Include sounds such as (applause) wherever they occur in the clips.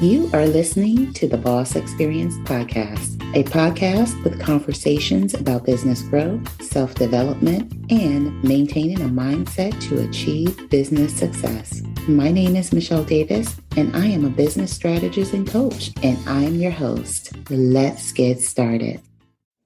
You are listening to Da Boss Experience Podcast, a podcast with conversations about business growth, self development, and maintaining a mindset to achieve business success. My name is Michele Davis, and I am a business strategist and coach, and I am your host. Let's get started.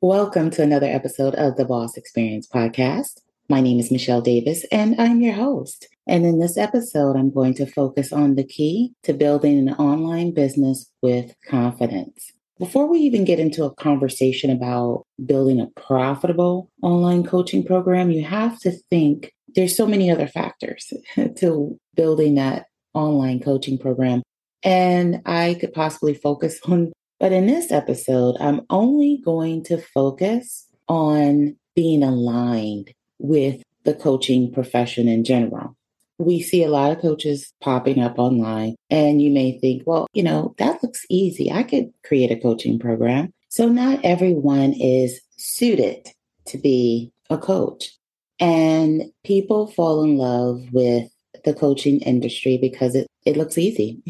Welcome to another episode of Da Boss Experience Podcast. My name is Michele Davis, and I'm your host. And in this episode, I'm going to focus on the key to building an online business with confidence. Before we even get into a conversation about building a profitable online coaching program, you have to think there's so many other factors (laughs) to building that online coaching program. And I could possibly focus on, but in this episode, I'm only going to focus on being aligned with the coaching profession in general we see a lot of coaches popping up online, and you may think, well, you know, that looks easy. I could create a coaching program. So, not everyone is suited to be a coach. And people fall in love with the coaching industry because it, it looks easy.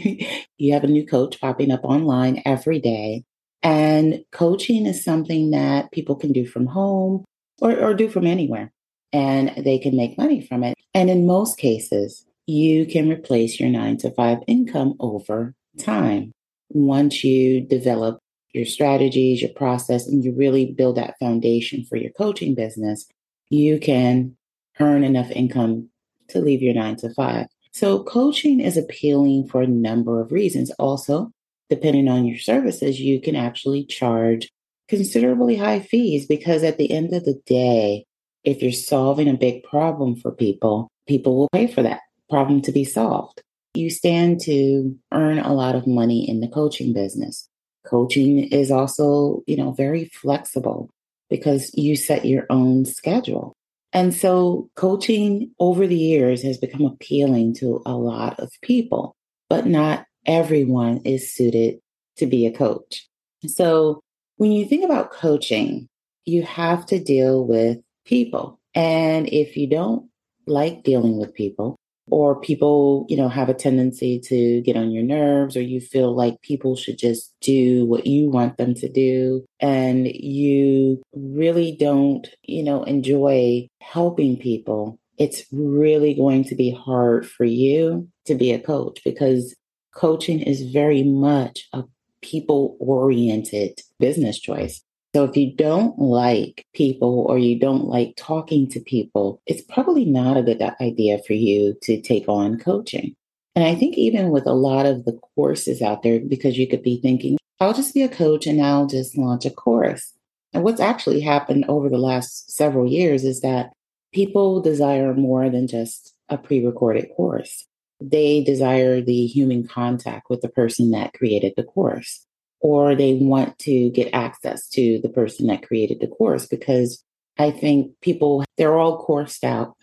(laughs) you have a new coach popping up online every day. And coaching is something that people can do from home or, or do from anywhere and they can make money from it. And in most cases, you can replace your nine to five income over time. Once you develop your strategies, your process, and you really build that foundation for your coaching business, you can earn enough income to leave your nine to five. So, coaching is appealing for a number of reasons. Also, depending on your services, you can actually charge considerably high fees because at the end of the day, if you're solving a big problem for people, people will pay for that problem to be solved. You stand to earn a lot of money in the coaching business. Coaching is also, you know, very flexible because you set your own schedule. And so coaching over the years has become appealing to a lot of people, but not everyone is suited to be a coach. So when you think about coaching, you have to deal with people. And if you don't like dealing with people, or people, you know, have a tendency to get on your nerves, or you feel like people should just do what you want them to do, and you really don't, you know, enjoy helping people, it's really going to be hard for you to be a coach because coaching is very much a people oriented business choice. So if you don't like people or you don't like talking to people, it's probably not a good idea for you to take on coaching. And I think even with a lot of the courses out there, because you could be thinking, I'll just be a coach and I'll just launch a course. And what's actually happened over the last several years is that people desire more than just a pre recorded course. They desire the human contact with the person that created the course or they want to get access to the person that created the course because I think people, they're all coursed out.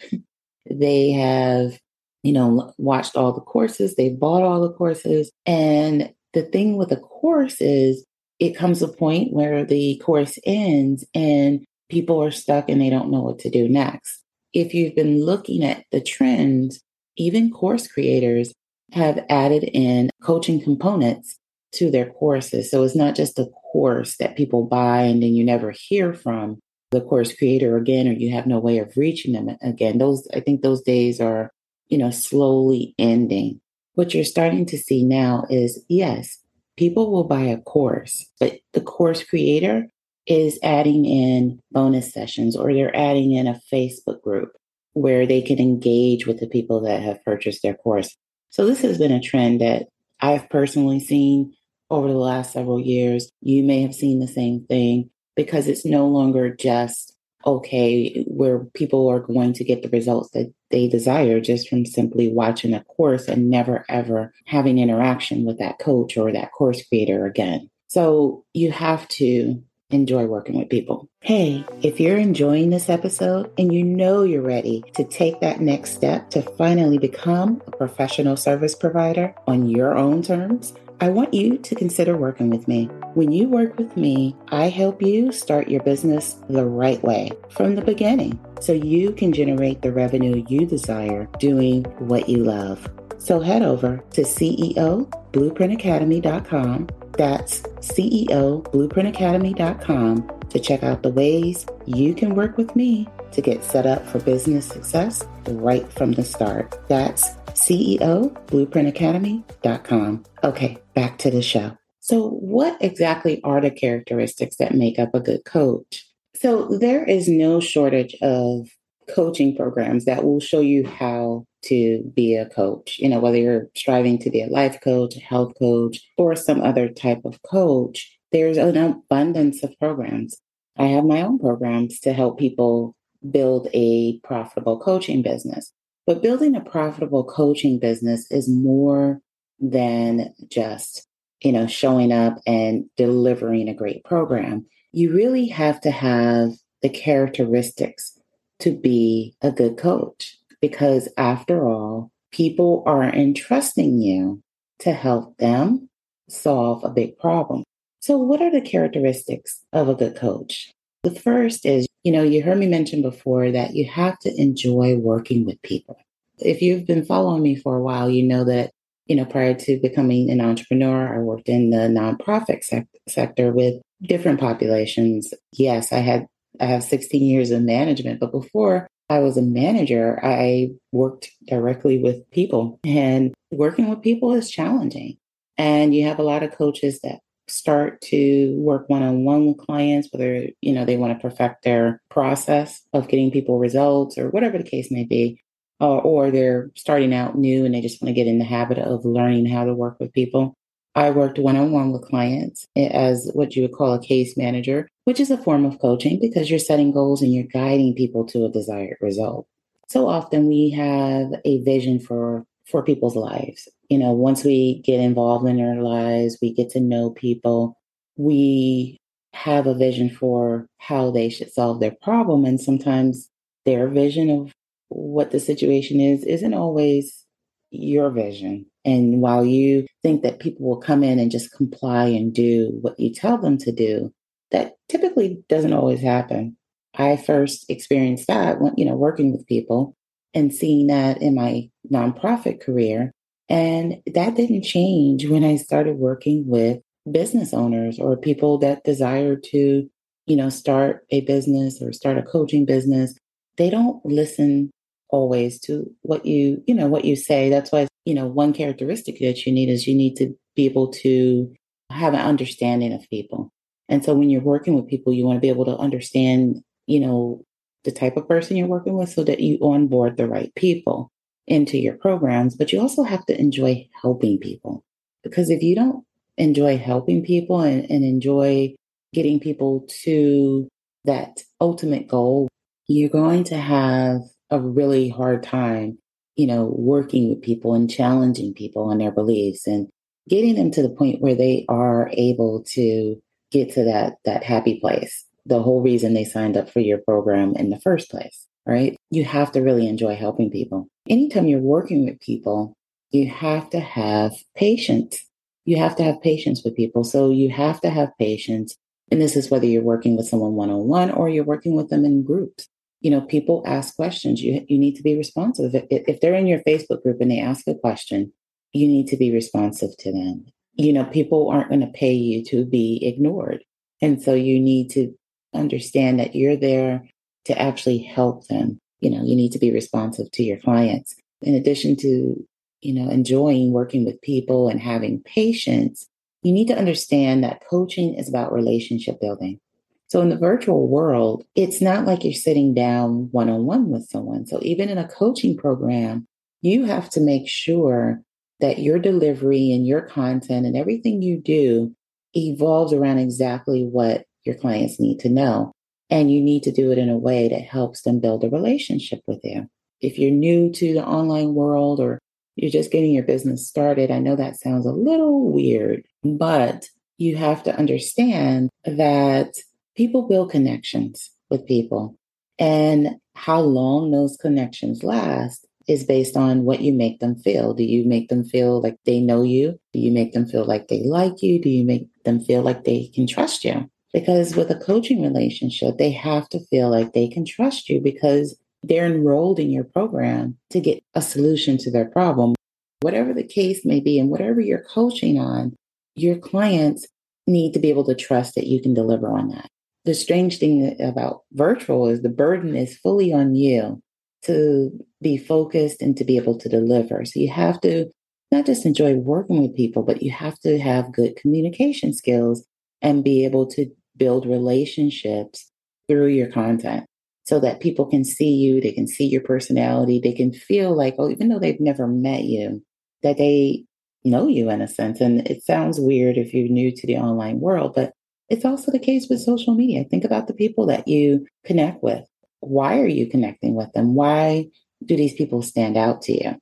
they have, you know, watched all the courses, they've bought all the courses. And the thing with a course is it comes a point where the course ends and people are stuck and they don't know what to do next. If you've been looking at the trends, even course creators have added in coaching components to their courses. So it's not just a course that people buy and then you never hear from the course creator again, or you have no way of reaching them again. Those, I think those days are, you know, slowly ending. What you're starting to see now is yes, people will buy a course, but the course creator is adding in bonus sessions or they're adding in a Facebook group where they can engage with the people that have purchased their course. So this has been a trend that I've personally seen over the last several years, you may have seen the same thing because it's no longer just okay, where people are going to get the results that they desire just from simply watching a course and never ever having interaction with that coach or that course creator again. So you have to enjoy working with people. Hey, if you're enjoying this episode and you know you're ready to take that next step to finally become a professional service provider on your own terms, I want you to consider working with me. When you work with me, I help you start your business the right way from the beginning so you can generate the revenue you desire doing what you love. So head over to CEOBlueprintAcademy.com. That's CEOBlueprintAcademy.com to check out the ways you can work with me to get set up for business success right from the start. That's CEOBlueprintAcademy.com. Okay, back to the show. So, what exactly are the characteristics that make up a good coach? So, there is no shortage of coaching programs that will show you how to be a coach. You know, whether you're striving to be a life coach, a health coach, or some other type of coach, there's an abundance of programs. I have my own programs to help people build a profitable coaching business. But building a profitable coaching business is more than just, you know, showing up and delivering a great program. You really have to have the characteristics to be a good coach because after all, people are entrusting you to help them solve a big problem. So, what are the characteristics of a good coach? The first is, you know, you heard me mention before that you have to enjoy working with people. If you've been following me for a while, you know that, you know, prior to becoming an entrepreneur, I worked in the nonprofit sec- sector with different populations. Yes, I had I have 16 years of management, but before I was a manager, I worked directly with people and working with people is challenging. And you have a lot of coaches that start to work one-on-one with clients whether you know they want to perfect their process of getting people results or whatever the case may be uh, or they're starting out new and they just want to get in the habit of learning how to work with people. I worked one-on-one with clients as what you would call a case manager which is a form of coaching because you're setting goals and you're guiding people to a desired result. So often we have a vision for for people's lives. You know, once we get involved in their lives, we get to know people, we have a vision for how they should solve their problem. And sometimes their vision of what the situation is isn't always your vision. And while you think that people will come in and just comply and do what you tell them to do, that typically doesn't always happen. I first experienced that when, you know, working with people and seeing that in my nonprofit career. And that didn't change when I started working with business owners or people that desire to, you know, start a business or start a coaching business. They don't listen always to what you, you know, what you say. That's why, you know, one characteristic that you need is you need to be able to have an understanding of people. And so when you're working with people, you want to be able to understand, you know, the type of person you're working with so that you onboard the right people into your programs. But you also have to enjoy helping people because if you don't enjoy helping people and, and enjoy getting people to that ultimate goal, you're going to have a really hard time, you know, working with people and challenging people on their beliefs and getting them to the point where they are able to get to that that happy place the whole reason they signed up for your program in the first place, right? You have to really enjoy helping people. Anytime you're working with people, you have to have patience. You have to have patience with people. So you have to have patience. And this is whether you're working with someone one on one or you're working with them in groups. You know, people ask questions. You, you need to be responsive. If, if they're in your Facebook group and they ask a question, you need to be responsive to them. You know, people aren't going to pay you to be ignored. And so you need to understand that you're there to actually help them. You know, you need to be responsive to your clients. In addition to, you know, enjoying working with people and having patience, you need to understand that coaching is about relationship building. So in the virtual world, it's not like you're sitting down one on one with someone. So even in a coaching program, you have to make sure that your delivery and your content and everything you do evolves around exactly what your clients need to know. And you need to do it in a way that helps them build a relationship with you. If you're new to the online world or you're just getting your business started, I know that sounds a little weird, but you have to understand that people build connections with people. And how long those connections last is based on what you make them feel. Do you make them feel like they know you? Do you make them feel like they like you? Do you make them feel like they can trust you? Because with a coaching relationship, they have to feel like they can trust you because they're enrolled in your program to get a solution to their problem. whatever the case may be, and whatever you're coaching on, your clients need to be able to trust that you can deliver on that. The strange thing about virtual is the burden is fully on you to be focused and to be able to deliver. So you have to not just enjoy working with people, but you have to have good communication skills and be able to build relationships through your content so that people can see you, they can see your personality, they can feel like, oh, even though they've never met you, that they know you in a sense. And it sounds weird if you're new to the online world, but it's also the case with social media. Think about the people that you connect with. Why are you connecting with them? Why do these people stand out to you?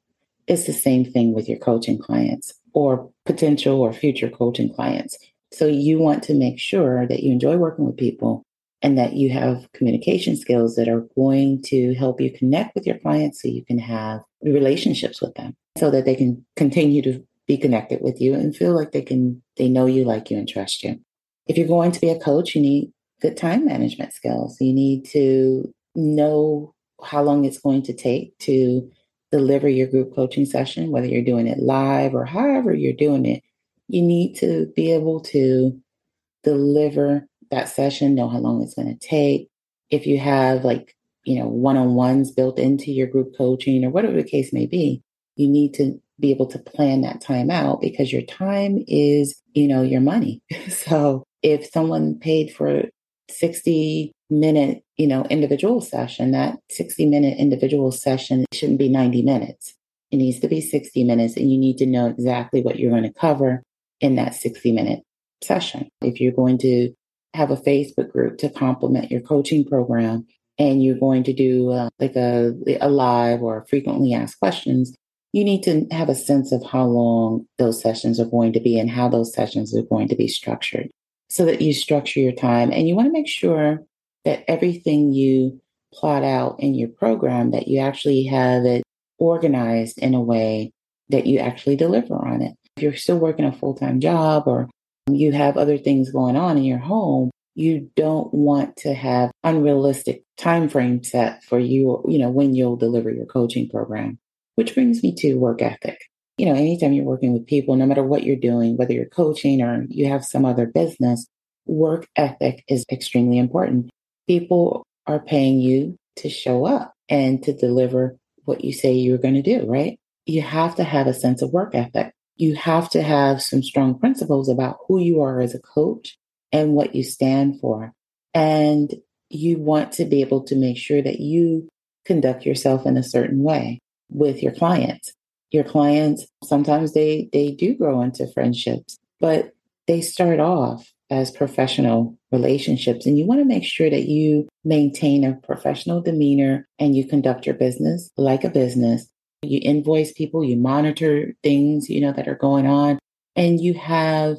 It's the same thing with your coaching clients or potential or future coaching clients. So you want to make sure that you enjoy working with people and that you have communication skills that are going to help you connect with your clients so you can have relationships with them so that they can continue to be connected with you and feel like they can they know you like you and trust you if you're going to be a coach, you need good time management skills. You need to know how long it's going to take to deliver your group coaching session, whether you're doing it live or however you're doing it. You need to be able to deliver that session, know how long it's going to take. If you have like, you know, one on ones built into your group coaching or whatever the case may be, you need to be able to plan that time out because your time is, you know, your money. (laughs) so if someone paid for 60 minute, you know, individual session, that 60 minute individual session shouldn't be 90 minutes. It needs to be 60 minutes and you need to know exactly what you're going to cover in that 60 minute session. If you're going to have a Facebook group to complement your coaching program and you're going to do uh, like a, a live or frequently asked questions, you need to have a sense of how long those sessions are going to be and how those sessions are going to be structured so that you structure your time and you want to make sure that everything you plot out in your program that you actually have it organized in a way that you actually deliver on it. If you're still working a full-time job or you have other things going on in your home, you don't want to have unrealistic time frame set for you, you know, when you'll deliver your coaching program. Which brings me to work ethic you know, anytime you're working with people, no matter what you're doing, whether you're coaching or you have some other business, work ethic is extremely important. People are paying you to show up and to deliver what you say you're going to do, right? You have to have a sense of work ethic. You have to have some strong principles about who you are as a coach and what you stand for. And you want to be able to make sure that you conduct yourself in a certain way with your clients. Your clients sometimes they they do grow into friendships but they start off as professional relationships. And you want to make sure that you maintain a professional demeanor and you conduct your business like a business you invoice people you monitor things you know that are going on and you have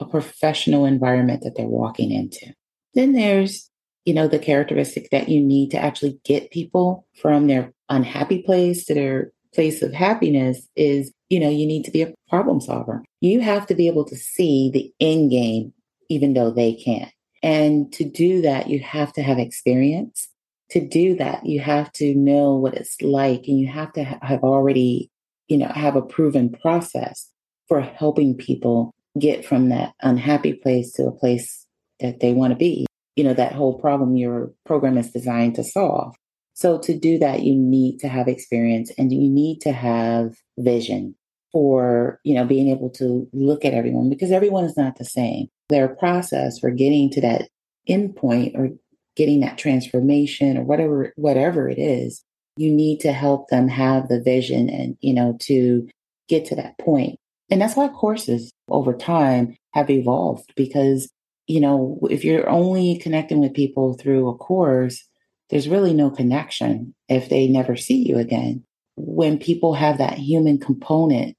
a professional environment that they're walking into then there's you know the characteristic that you need to actually get people from their unhappy place to their place of happiness is, you know, you need to be a problem solver. You have to be able to see the end game, even though they can't. And to do that, you have to have experience. To do that, you have to know what it's like and you have to have already, you know, have a proven process for helping people get from that unhappy place to a place that they want to be. You know, that whole problem your program is designed to solve. So to do that, you need to have experience and you need to have vision for, you know, being able to look at everyone because everyone is not the same. Their process for getting to that endpoint or getting that transformation or whatever, whatever it is, you need to help them have the vision and, you know, to get to that point. And that's why courses over time have evolved because, you know, if you're only connecting with people through a course, there's really no connection if they never see you again. When people have that human component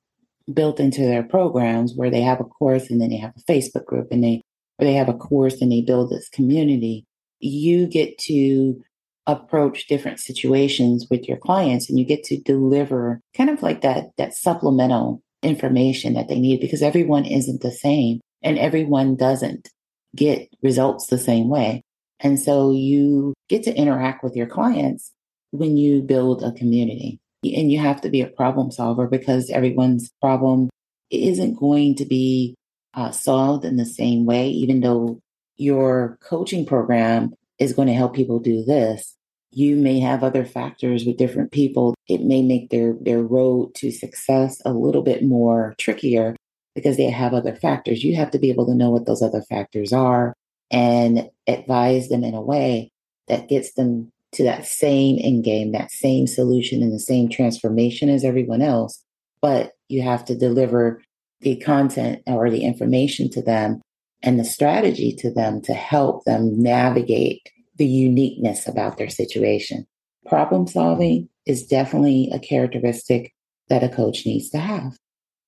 built into their programs where they have a course and then they have a Facebook group and they or they have a course and they build this community, you get to approach different situations with your clients and you get to deliver kind of like that that supplemental information that they need because everyone isn't the same and everyone doesn't get results the same way. And so you get to interact with your clients when you build a community. And you have to be a problem solver because everyone's problem isn't going to be uh, solved in the same way, even though your coaching program is going to help people do this. You may have other factors with different people. It may make their, their road to success a little bit more trickier because they have other factors. You have to be able to know what those other factors are and advise them in a way that gets them to that same end game, that same solution and the same transformation as everyone else. But you have to deliver the content or the information to them and the strategy to them to help them navigate the uniqueness about their situation. Problem solving is definitely a characteristic that a coach needs to have.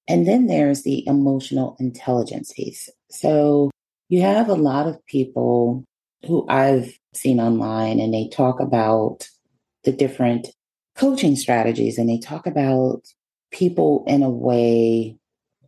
And then there's the emotional intelligence piece. So you have a lot of people who I've seen online and they talk about the different coaching strategies and they talk about people in a way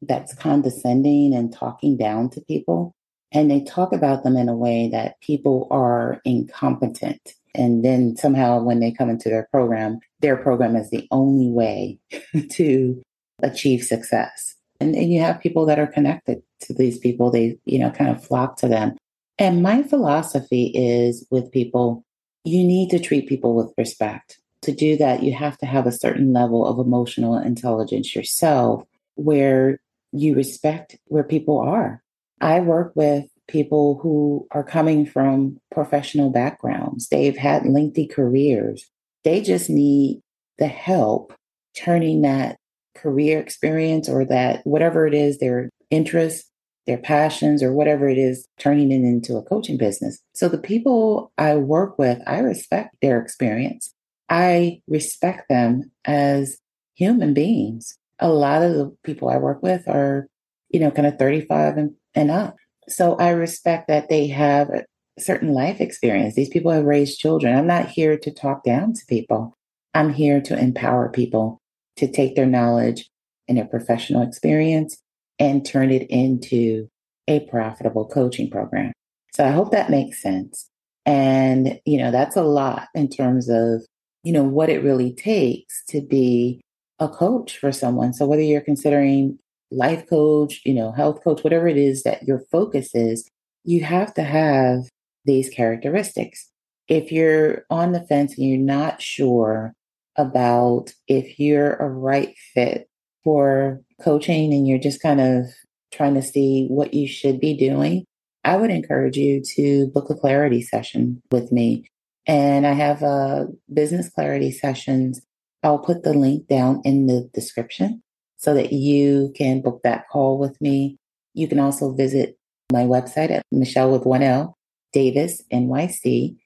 that's condescending and talking down to people. And they talk about them in a way that people are incompetent. And then somehow when they come into their program, their program is the only way (laughs) to achieve success. And, and you have people that are connected to these people. They, you know, kind of flock to them. And my philosophy is with people, you need to treat people with respect. To do that, you have to have a certain level of emotional intelligence yourself where you respect where people are. I work with people who are coming from professional backgrounds. They've had lengthy careers. They just need the help turning that career experience or that whatever it is, their interests, their passions, or whatever it is, turning it into a coaching business. So the people I work with, I respect their experience. I respect them as human beings a lot of the people I work with are, you know, kind of 35 and, and up. So I respect that they have a certain life experience. These people have raised children. I'm not here to talk down to people. I'm here to empower people to take their knowledge and their professional experience and turn it into a profitable coaching program. So I hope that makes sense. And, you know, that's a lot in terms of, you know, what it really takes to be a coach for someone. So whether you're considering life coach, you know, health coach, whatever it is that your focus is, you have to have these characteristics. If you're on the fence and you're not sure about if you're a right fit for coaching and you're just kind of trying to see what you should be doing, I would encourage you to book a clarity session with me. And I have a business clarity sessions I'll put the link down in the description so that you can book that call with me. You can also visit my website at Michele with one L, davisnyc.com.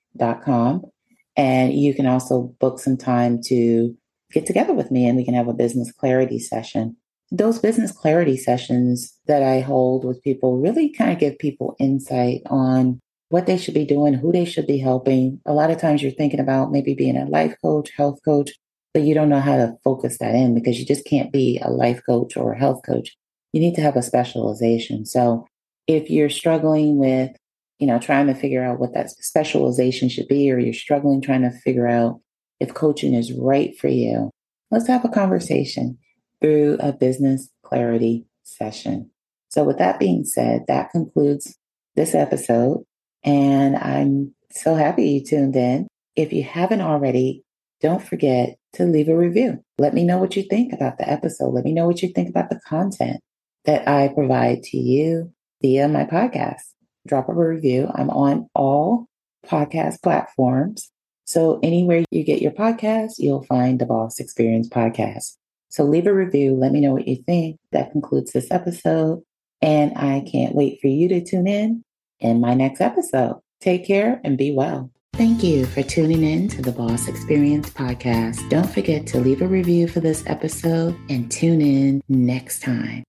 And you can also book some time to get together with me and we can have a business clarity session. Those business clarity sessions that I hold with people really kind of give people insight on what they should be doing, who they should be helping. A lot of times you're thinking about maybe being a life coach, health coach, but you don't know how to focus that in because you just can't be a life coach or a health coach. You need to have a specialization. So if you're struggling with, you know, trying to figure out what that specialization should be, or you're struggling trying to figure out if coaching is right for you, let's have a conversation through a business clarity session. So with that being said, that concludes this episode. And I'm so happy you tuned in. If you haven't already, don't forget to leave a review. Let me know what you think about the episode. Let me know what you think about the content that I provide to you via my podcast. Drop a review. I'm on all podcast platforms. So anywhere you get your podcast, you'll find Da Boss Experience podcast. So leave a review. Let me know what you think. That concludes this episode. And I can't wait for you to tune in in my next episode. Take care and be well. Thank you for tuning in to Da Boss Experience podcast. Don't forget to leave a review for this episode and tune in next time.